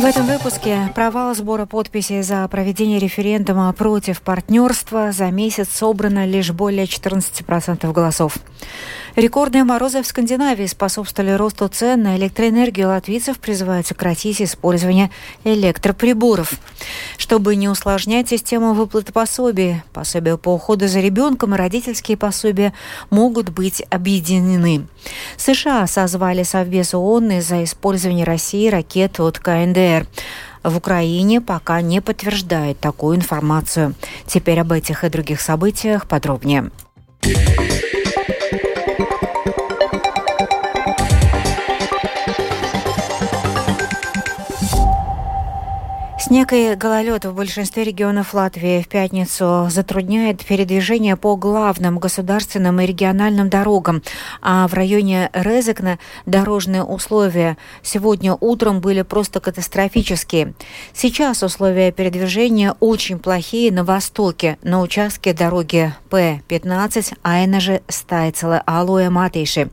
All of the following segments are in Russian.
В этом выпуске провал сбора подписей за проведение референдума против партнерства за месяц собрано лишь более 14% голосов. Рекордные морозы в Скандинавии способствовали росту цен на электроэнергию. Латвийцев призывают сократить использование электроприборов. Чтобы не усложнять систему выплаты пособий, пособия по уходу за ребенком и родительские пособия могут быть объединены. США созвали Совбез ООН из-за использования России ракет от КНДР. В Украине пока не подтверждает такую информацию. Теперь об этих и других событиях подробнее. Снег и гололед в большинстве регионов Латвии в пятницу затрудняет передвижение по главным государственным и региональным дорогам, а в районе Резекна дорожные условия сегодня утром были просто катастрофические. Сейчас условия передвижения очень плохие на востоке, на участке дороги П-15 Айнажи Стайцела Алоя Матейши.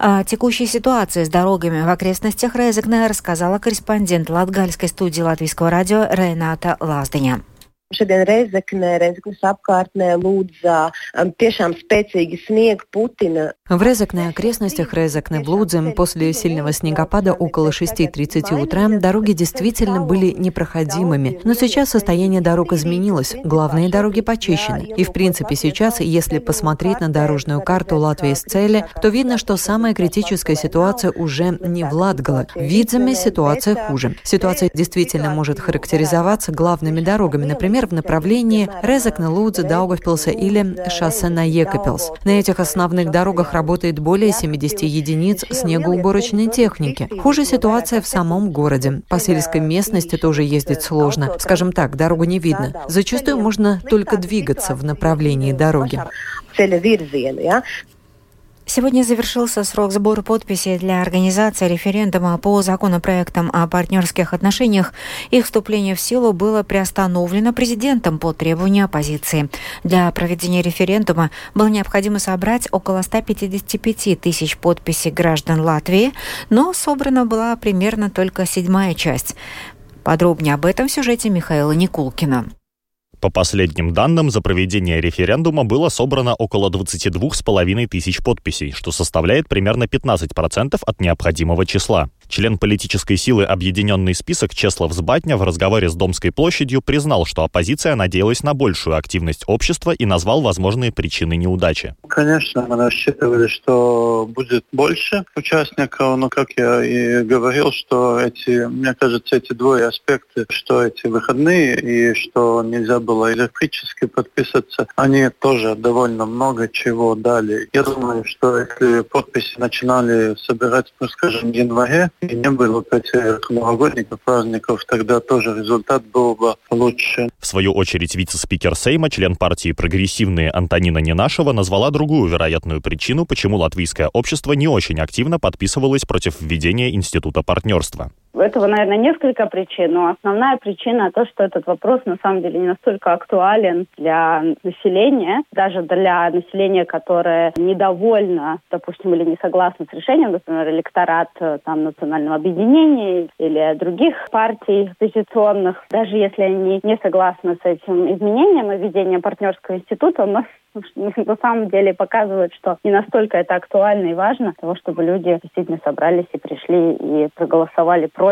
О текущей ситуации с дорогами в окрестностях Резекна рассказала корреспондент Латгальской студии Латвийского радио Рената Лаздыня. Šodien Reizekne, Reizeknes apkārtnē lūdza um, tiešām spēcīgi sniega Putina. В Резекне окрестностях Резекне в после сильного снегопада около 6.30 утра дороги действительно были непроходимыми. Но сейчас состояние дорог изменилось, главные дороги почищены. И в принципе сейчас, если посмотреть на дорожную карту Латвии с цели, то видно, что самая критическая ситуация уже не в Латгале. В ситуация хуже. Ситуация действительно может характеризоваться главными дорогами, например, например, в направлении Резекна-Лудзе, Даугавпилса или шоссе на Екапилс. На этих основных дорогах работает более 70 единиц снегоуборочной техники. Хуже ситуация в самом городе. По сельской местности тоже ездить сложно. Скажем так, дорогу не видно. Зачастую можно только двигаться в направлении дороги. Сегодня завершился срок сбора подписей для организации референдума по законопроектам о партнерских отношениях. Их вступление в силу было приостановлено президентом по требованию оппозиции. Для проведения референдума было необходимо собрать около 155 тысяч подписей граждан Латвии, но собрана была примерно только седьмая часть. Подробнее об этом в сюжете Михаила Никулкина. По последним данным, за проведение референдума было собрано около 22,5 тысяч подписей, что составляет примерно 15% от необходимого числа. Член политической силы «Объединенный список» Чеслав Сбатня в разговоре с Домской площадью признал, что оппозиция надеялась на большую активность общества и назвал возможные причины неудачи. Конечно, мы рассчитывали, что будет больше участников, но, как я и говорил, что эти, мне кажется, эти двое аспекты, что эти выходные и что нельзя было электрически подписаться, они тоже довольно много чего дали. Я думаю, что если подписи начинали собирать, ну, скажем, в январе, и не было этих новогодних праздников, тогда тоже результат был бы лучше. В свою очередь вице-спикер Сейма, член партии «Прогрессивные» Антонина Ненашева назвала другую вероятную причину, почему латвийское общество не очень активно подписывалось против введения института партнерства. Этого, наверное, несколько причин, но основная причина то, что этот вопрос на самом деле не настолько актуален для населения, даже для населения, которое недовольно, допустим, или не согласно с решением, например, электорат э, там, национального объединения или других партий оппозиционных, даже если они не согласны с этим изменением и введением партнерского института, нас на самом деле показывает, что не настолько это актуально и важно, того, чтобы люди действительно собрались и пришли и проголосовали против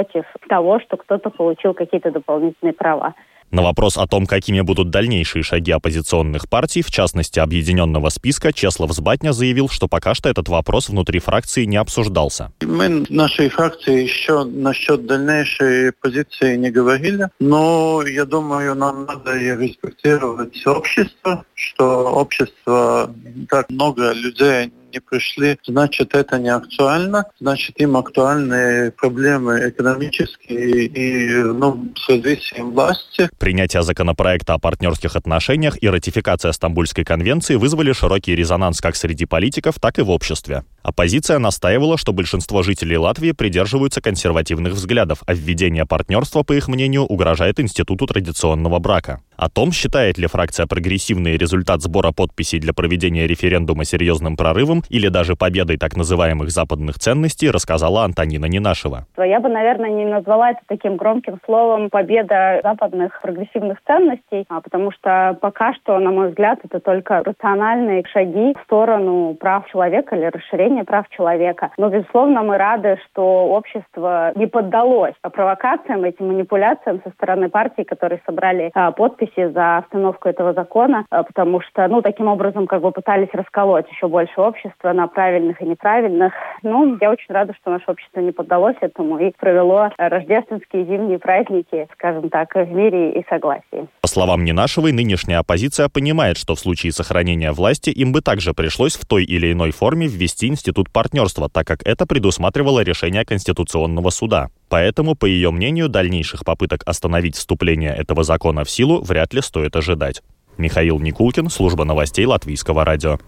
того, что кто-то получил какие-то дополнительные права. На вопрос о том, какими будут дальнейшие шаги оппозиционных партий, в частности объединенного списка, Чеслов Сбатня заявил, что пока что этот вопрос внутри фракции не обсуждался. Мы нашей фракции еще насчет дальнейшей позиции не говорили, но я думаю, нам надо и респектировать общество, что общество так много людей не пришли, значит это не актуально, значит им актуальны проблемы экономические и ну, с развитием власти. Принятие законопроекта о партнерских отношениях и ратификация Стамбульской конвенции вызвали широкий резонанс как среди политиков, так и в обществе. Оппозиция настаивала, что большинство жителей Латвии придерживаются консервативных взглядов, а введение партнерства, по их мнению, угрожает институту традиционного брака. О том, считает ли фракция «Прогрессивный» результат сбора подписей для проведения референдума серьезным прорывом или даже победой так называемых западных ценностей, рассказала Антонина Нинашева. Я бы, наверное, не назвала это таким громким словом «победа западных прогрессивных ценностей», а потому что пока что, на мой взгляд, это только рациональные шаги в сторону прав человека или расширения прав человека. Но, безусловно, мы рады, что общество не поддалось провокациям, этим манипуляциям со стороны партий, которые собрали а, подписи за остановку этого закона, а, потому что, ну, таким образом, как бы пытались расколоть еще больше общества на правильных и неправильных. Ну, я очень рада, что наше общество не поддалось этому и провело рождественские зимние праздники, скажем так, в мире и согласии. По словам Нинашевой, нынешняя оппозиция понимает, что в случае сохранения власти им бы также пришлось в той или иной форме ввести институт партнерства, так как это предусматривало решение Конституционного суда. Поэтому, по ее мнению, дальнейших попыток остановить вступление этого закона в силу вряд ли стоит ожидать. Михаил Никулкин, служба новостей Латвийского радио.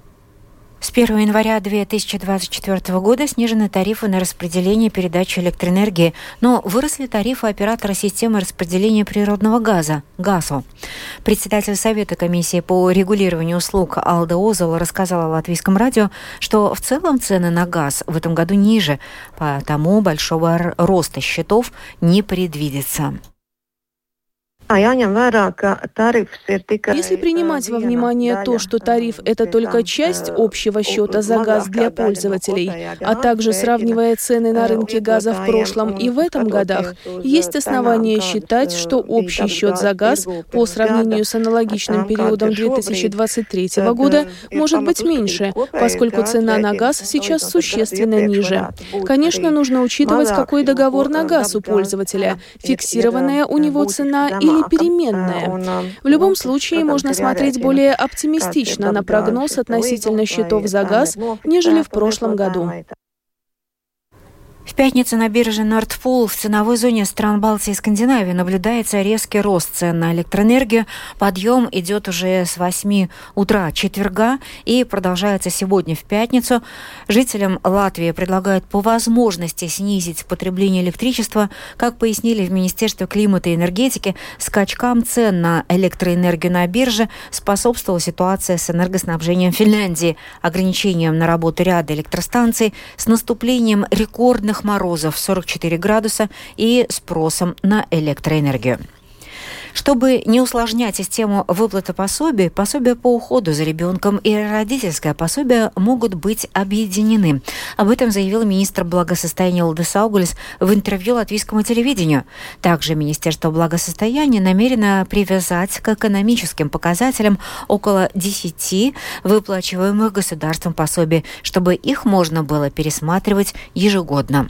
С 1 января 2024 года снижены тарифы на распределение передачи электроэнергии, но выросли тарифы оператора системы распределения природного газа – ГАЗу. Председатель Совета комиссии по регулированию услуг Алда Озола рассказала Латвийском радио, что в целом цены на газ в этом году ниже, потому большого роста счетов не предвидится. Если принимать во внимание то, что тариф – это только часть общего счета за газ для пользователей, а также сравнивая цены на рынке газа в прошлом и в этом годах, есть основания считать, что общий счет за газ по сравнению с аналогичным периодом 2023 года может быть меньше, поскольку цена на газ сейчас существенно ниже. Конечно, нужно учитывать, какой договор на газ у пользователя, фиксированная у него цена или или переменная. В любом случае, можно смотреть более оптимистично на прогноз относительно счетов за газ, нежели в прошлом году. В пятницу на бирже Nordpool в ценовой зоне стран Балтии и Скандинавии наблюдается резкий рост цен на электроэнергию. Подъем идет уже с 8 утра четверга и продолжается сегодня в пятницу. Жителям Латвии предлагают по возможности снизить потребление электричества. Как пояснили в Министерстве климата и энергетики, скачкам цен на электроэнергию на бирже способствовала ситуация с энергоснабжением Финляндии, ограничением на работу ряда электростанций, с наступлением рекордных морозов 44 градуса и спросом на электроэнергию. Чтобы не усложнять систему выплаты пособий, пособие по уходу за ребенком и родительское пособие могут быть объединены. Об этом заявил министр благосостояния Лдес Аугульс в интервью латвийскому телевидению. Также Министерство благосостояния намерено привязать к экономическим показателям около 10 выплачиваемых государством пособий, чтобы их можно было пересматривать ежегодно.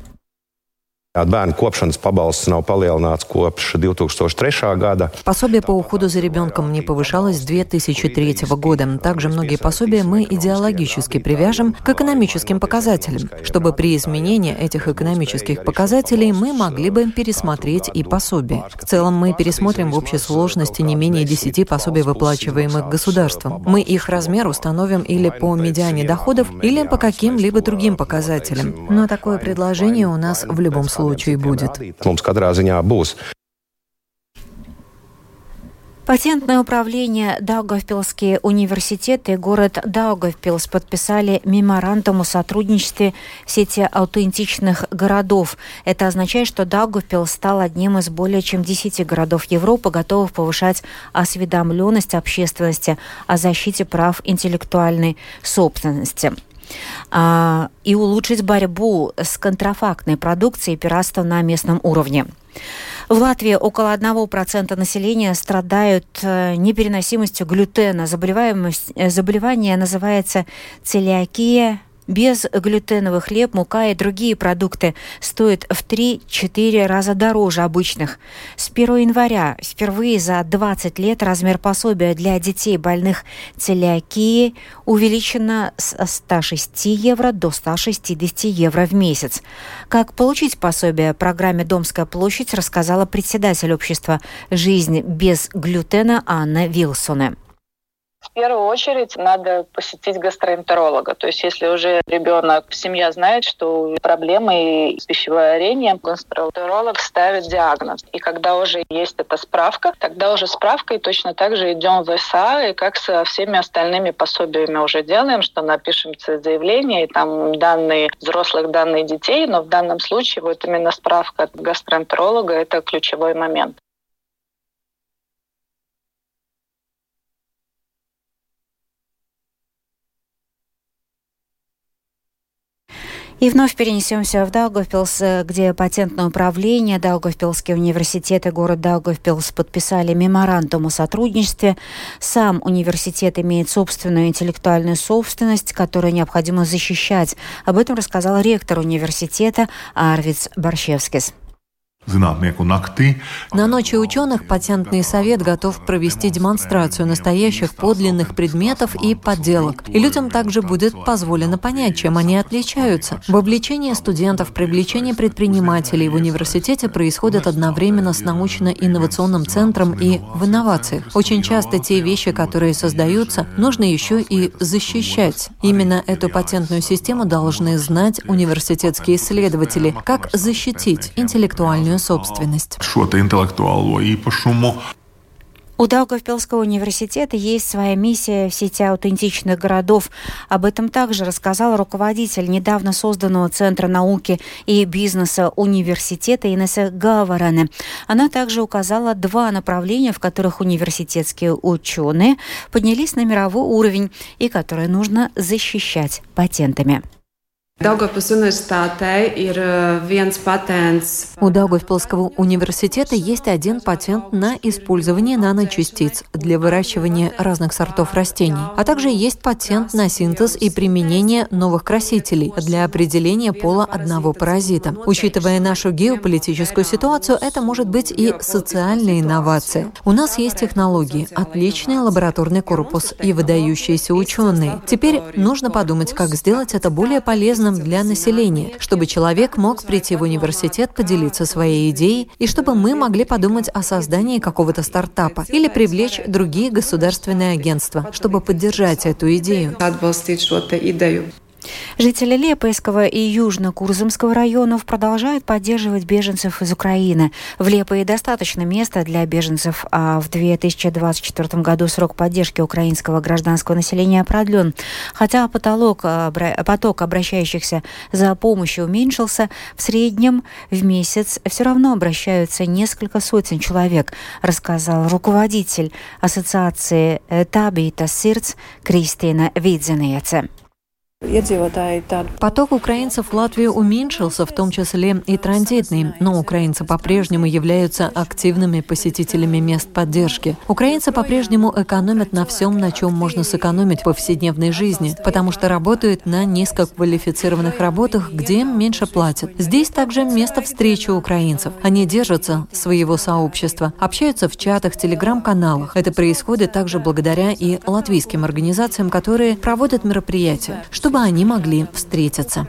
Bērnu kopšanas pabalsts nav palielināts kopš 2003 года. Пособие по уходу за ребенком не повышалось с 2003 года. Также многие пособия мы идеологически привяжем к экономическим показателям. Чтобы при изменении этих экономических показателей мы могли бы пересмотреть и пособие. В целом мы пересмотрим в общей сложности не менее 10 пособий, выплачиваемых государством. Мы их размер установим или по медиане доходов, или по каким-либо другим показателям. Но такое предложение у нас в любом случае случае будет. Патентное управление Даугавпилский университет и город Даугавпилс подписали меморандум о сотрудничестве в сети аутентичных городов. Это означает, что Даугавпилс стал одним из более чем 10 городов Европы, готовых повышать осведомленность общественности о защите прав интеллектуальной собственности а, и улучшить борьбу с контрафактной продукцией и пиратством на местном уровне. В Латвии около 1% населения страдают э, непереносимостью глютена. Заболеваемость, заболевание называется целиакия Безглютеновый хлеб, мука и другие продукты стоят в 3-4 раза дороже обычных. С 1 января впервые за 20 лет размер пособия для детей больных целиакией увеличено с 106 евро до 160 евро в месяц. Как получить пособие программе «Домская площадь» рассказала председатель общества «Жизнь без глютена» Анна Вилсоне. В первую очередь надо посетить гастроэнтеролога. То есть если уже ребенок, семья знает, что проблемы с пищеварением, гастроэнтеролог ставит диагноз. И когда уже есть эта справка, тогда уже справкой точно так же идем в СА, и как со всеми остальными пособиями уже делаем, что напишем заявление, и там данные взрослых, данные детей, но в данном случае вот именно справка гастроэнтеролога – это ключевой момент. И вновь перенесемся в Даугавпилс, где патентное управление, Даугавпилский университет и город Даугавпилс подписали меморандум о сотрудничестве. Сам университет имеет собственную интеллектуальную собственность, которую необходимо защищать. Об этом рассказал ректор университета Арвиц Борщевскис. На ночи ученых патентный совет готов провести демонстрацию настоящих подлинных предметов и подделок. И людям также будет позволено понять, чем они отличаются. Вовлечение студентов, привлечение предпринимателей в университете происходит одновременно с научно-инновационным центром и в инновациях. Очень часто те вещи, которые создаются, нужно еще и защищать. Именно эту патентную систему должны знать университетские исследователи, как защитить интеллектуальную собственность. Šo-то интеллектуальную īpašumu у Даугавпилского университета есть своя миссия в сети аутентичных городов. Об этом также рассказал руководитель недавно созданного Центра науки и бизнеса университета Инесса Гаваране. Она также указала два направления, в которых университетские ученые поднялись на мировой уровень и которые нужно защищать патентами. Ir э, viens patents. У Даугавпилского университета есть один патент на использование наночастиц для выращивания разных сортов растений, а также есть патент на синтез и применение новых красителей для определения пола одного паразита. Учитывая нашу геополитическую ситуацию, это может быть и социальная инновация. У нас есть технологии, отличный лабораторный корпус и выдающиеся ученые. Теперь нужно подумать, как сделать это более полезным полезным для населения, чтобы человек мог прийти в университет, поделиться своей идеей, и чтобы мы могли подумать о создании какого-то стартапа или привлечь другие государственные агентства, чтобы поддержать эту идею. Жители Лепойского и Южно-Курзамского районов продолжают поддерживать беженцев из Украины. В Лепое достаточно места для беженцев, а в 2024 году срок поддержки украинского гражданского населения продлен. Хотя потолок, поток обращающихся за помощью уменьшился, в среднем в месяц все равно обращаются несколько сотен человек, рассказал руководитель Ассоциации Табита Сирц Кристина Видзенеце. Поток украинцев в Латвию уменьшился, в том числе и транзитный, но украинцы по-прежнему являются активными посетителями мест поддержки. Украинцы по-прежнему экономят на всем, на чем можно сэкономить в повседневной жизни, потому что работают на низкоквалифицированных работах, где им меньше платят. Здесь также место встречи украинцев. Они держатся своего сообщества, общаются в чатах, телеграм-каналах. Это происходит также благодаря и латвийским организациям, которые проводят мероприятия. Что чтобы они могли встретиться.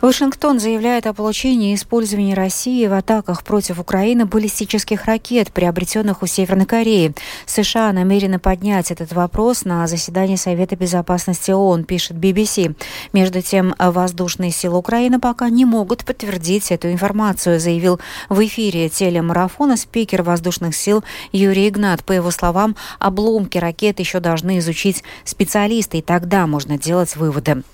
Вашингтон заявляет о получении и использовании России в атаках против Украины баллистических ракет, приобретенных у Северной Кореи. США намерены поднять этот вопрос на заседании Совета безопасности ООН, пишет BBC. Между тем, воздушные силы Украины пока не могут подтвердить эту информацию, заявил в эфире телемарафона спикер воздушных сил Юрий Игнат. По его словам, обломки ракет еще должны изучить специалисты, и тогда можно делать выводы.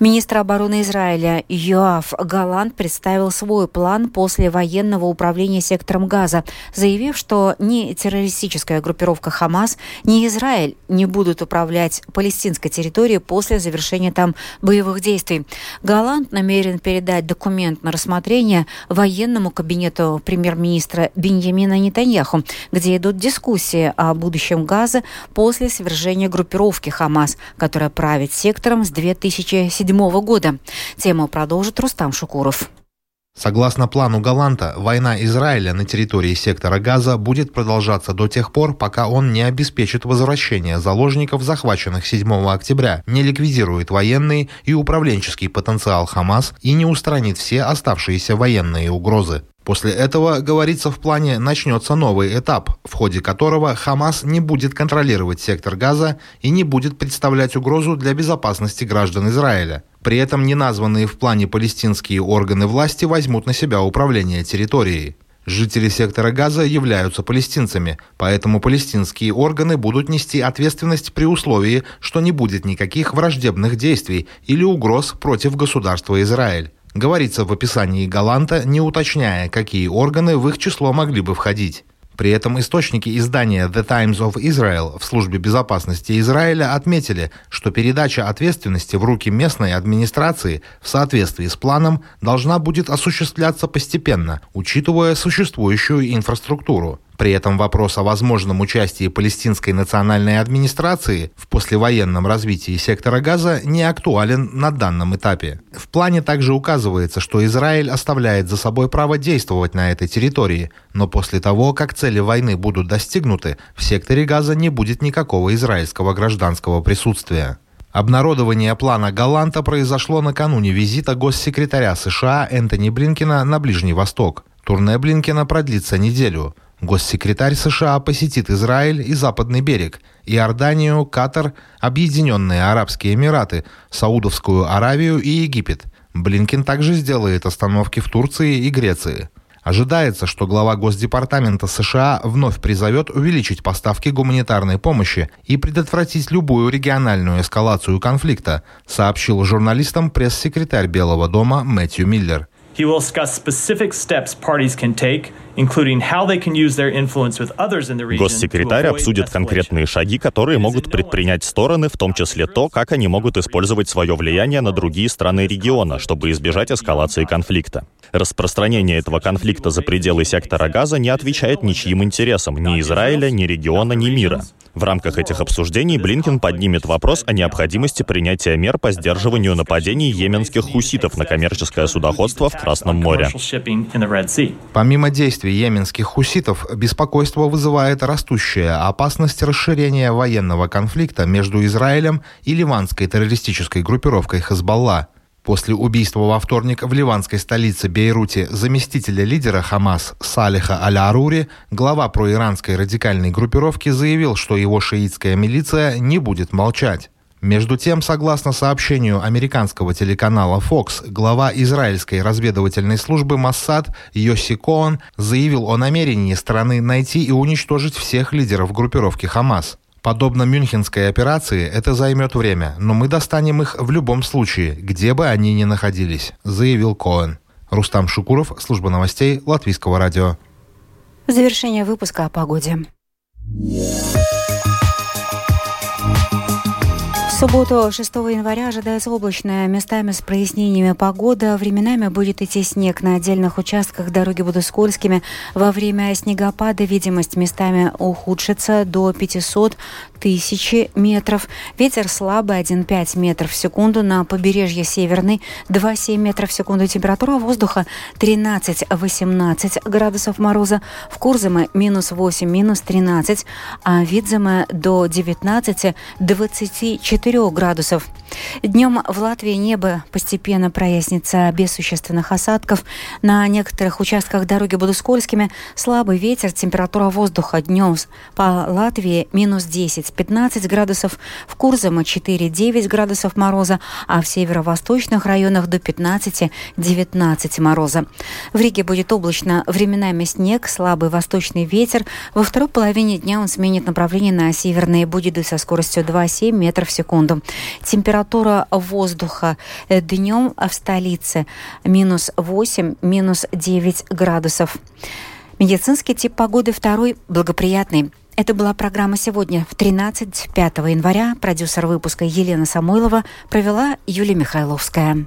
Министр обороны Израиля Йоав Галант представил свой план после военного управления сектором Газа, заявив, что ни террористическая группировка Хамас, ни Израиль не будут управлять палестинской территорией после завершения там боевых действий. Галант намерен передать документ на рассмотрение военному кабинету премьер-министра Беньямина Нетаньяху, где идут дискуссии о будущем Газа после свержения группировки Хамас, которая правит сектором с 2007 года. Тему продолжается продолжит Рустам Шукуров. Согласно плану Галанта, война Израиля на территории сектора Газа будет продолжаться до тех пор, пока он не обеспечит возвращение заложников, захваченных 7 октября, не ликвидирует военный и управленческий потенциал Хамас и не устранит все оставшиеся военные угрозы. После этого, говорится в плане, начнется новый этап, в ходе которого Хамас не будет контролировать сектор Газа и не будет представлять угрозу для безопасности граждан Израиля. При этом неназванные в плане палестинские органы власти возьмут на себя управление территорией. Жители сектора Газа являются палестинцами, поэтому палестинские органы будут нести ответственность при условии, что не будет никаких враждебных действий или угроз против государства Израиль. Говорится в описании Галанта, не уточняя, какие органы в их число могли бы входить. При этом источники издания The Times of Israel в службе безопасности Израиля отметили, что передача ответственности в руки местной администрации в соответствии с планом должна будет осуществляться постепенно, учитывая существующую инфраструктуру. При этом вопрос о возможном участии палестинской национальной администрации в послевоенном развитии сектора Газа не актуален на данном этапе. В плане также указывается, что Израиль оставляет за собой право действовать на этой территории, но после того, как цели войны будут достигнуты, в секторе Газа не будет никакого израильского гражданского присутствия. Обнародование плана Галанта произошло накануне визита госсекретаря США Энтони Блинкина на Ближний Восток. Турне Блинкина продлится неделю – Госсекретарь США посетит Израиль и Западный берег, Иорданию, Катар, Объединенные Арабские Эмираты, Саудовскую Аравию и Египет. Блинкин также сделает остановки в Турции и Греции. Ожидается, что глава Госдепартамента США вновь призовет увеличить поставки гуманитарной помощи и предотвратить любую региональную эскалацию конфликта, сообщил журналистам пресс-секретарь Белого дома Мэтью Миллер. Госсекретарь обсудит конкретные шаги, которые могут предпринять стороны, в том числе то, как они могут использовать свое влияние на другие страны региона, чтобы избежать эскалации конфликта. Распространение этого конфликта за пределы сектора Газа не отвечает ничьим интересам ни Израиля, ни региона, ни мира. В рамках этих обсуждений Блинкен поднимет вопрос о необходимости принятия мер по сдерживанию нападений йеменских хуситов на коммерческое судоходство в Красном море. Помимо действий йеменских хуситов, беспокойство вызывает растущая опасность расширения военного конфликта между Израилем и ливанской террористической группировкой Хезбалла. После убийства во вторник в ливанской столице Бейруте заместителя лидера Хамас Салиха Аль-Арури, глава проиранской радикальной группировки заявил, что его шиитская милиция не будет молчать. Между тем, согласно сообщению американского телеканала Fox, глава израильской разведывательной службы Моссад Йоси Коан заявил о намерении страны найти и уничтожить всех лидеров группировки Хамас. Подобно Мюнхенской операции, это займет время, но мы достанем их в любом случае, где бы они ни находились, заявил Коэн. Рустам Шукуров, служба новостей Латвийского радио. Завершение выпуска о погоде. Субботу, 6 января, ожидается облачная, местами с прояснениями погода. Временами будет идти снег. На отдельных участках дороги будут скользкими. Во время снегопада видимость местами ухудшится до 500 тысяч метров. Ветер слабый 1,5 метров в секунду. На побережье Северный 2,7 метров в секунду. Температура воздуха 13-18 градусов мороза. В Курзаме минус 8, минус 13, а Видзаме до 19-24 4 градусов. Днем в Латвии небо постепенно прояснится без существенных осадков. На некоторых участках дороги будут скользкими. Слабый ветер, температура воздуха днем по Латвии минус 10-15 градусов, в Курзаме 4-9 градусов мороза, а в северо-восточных районах до 15-19 мороза. В Риге будет облачно, временами снег, слабый восточный ветер. Во второй половине дня он сменит направление на северные будет со скоростью 2,7 метров в секунду секунду. Температура воздуха э, днем в столице минус 8, минус 9 градусов. Медицинский тип погоды второй благоприятный. Это была программа сегодня в 13 5 января. Продюсер выпуска Елена Самойлова провела Юлия Михайловская.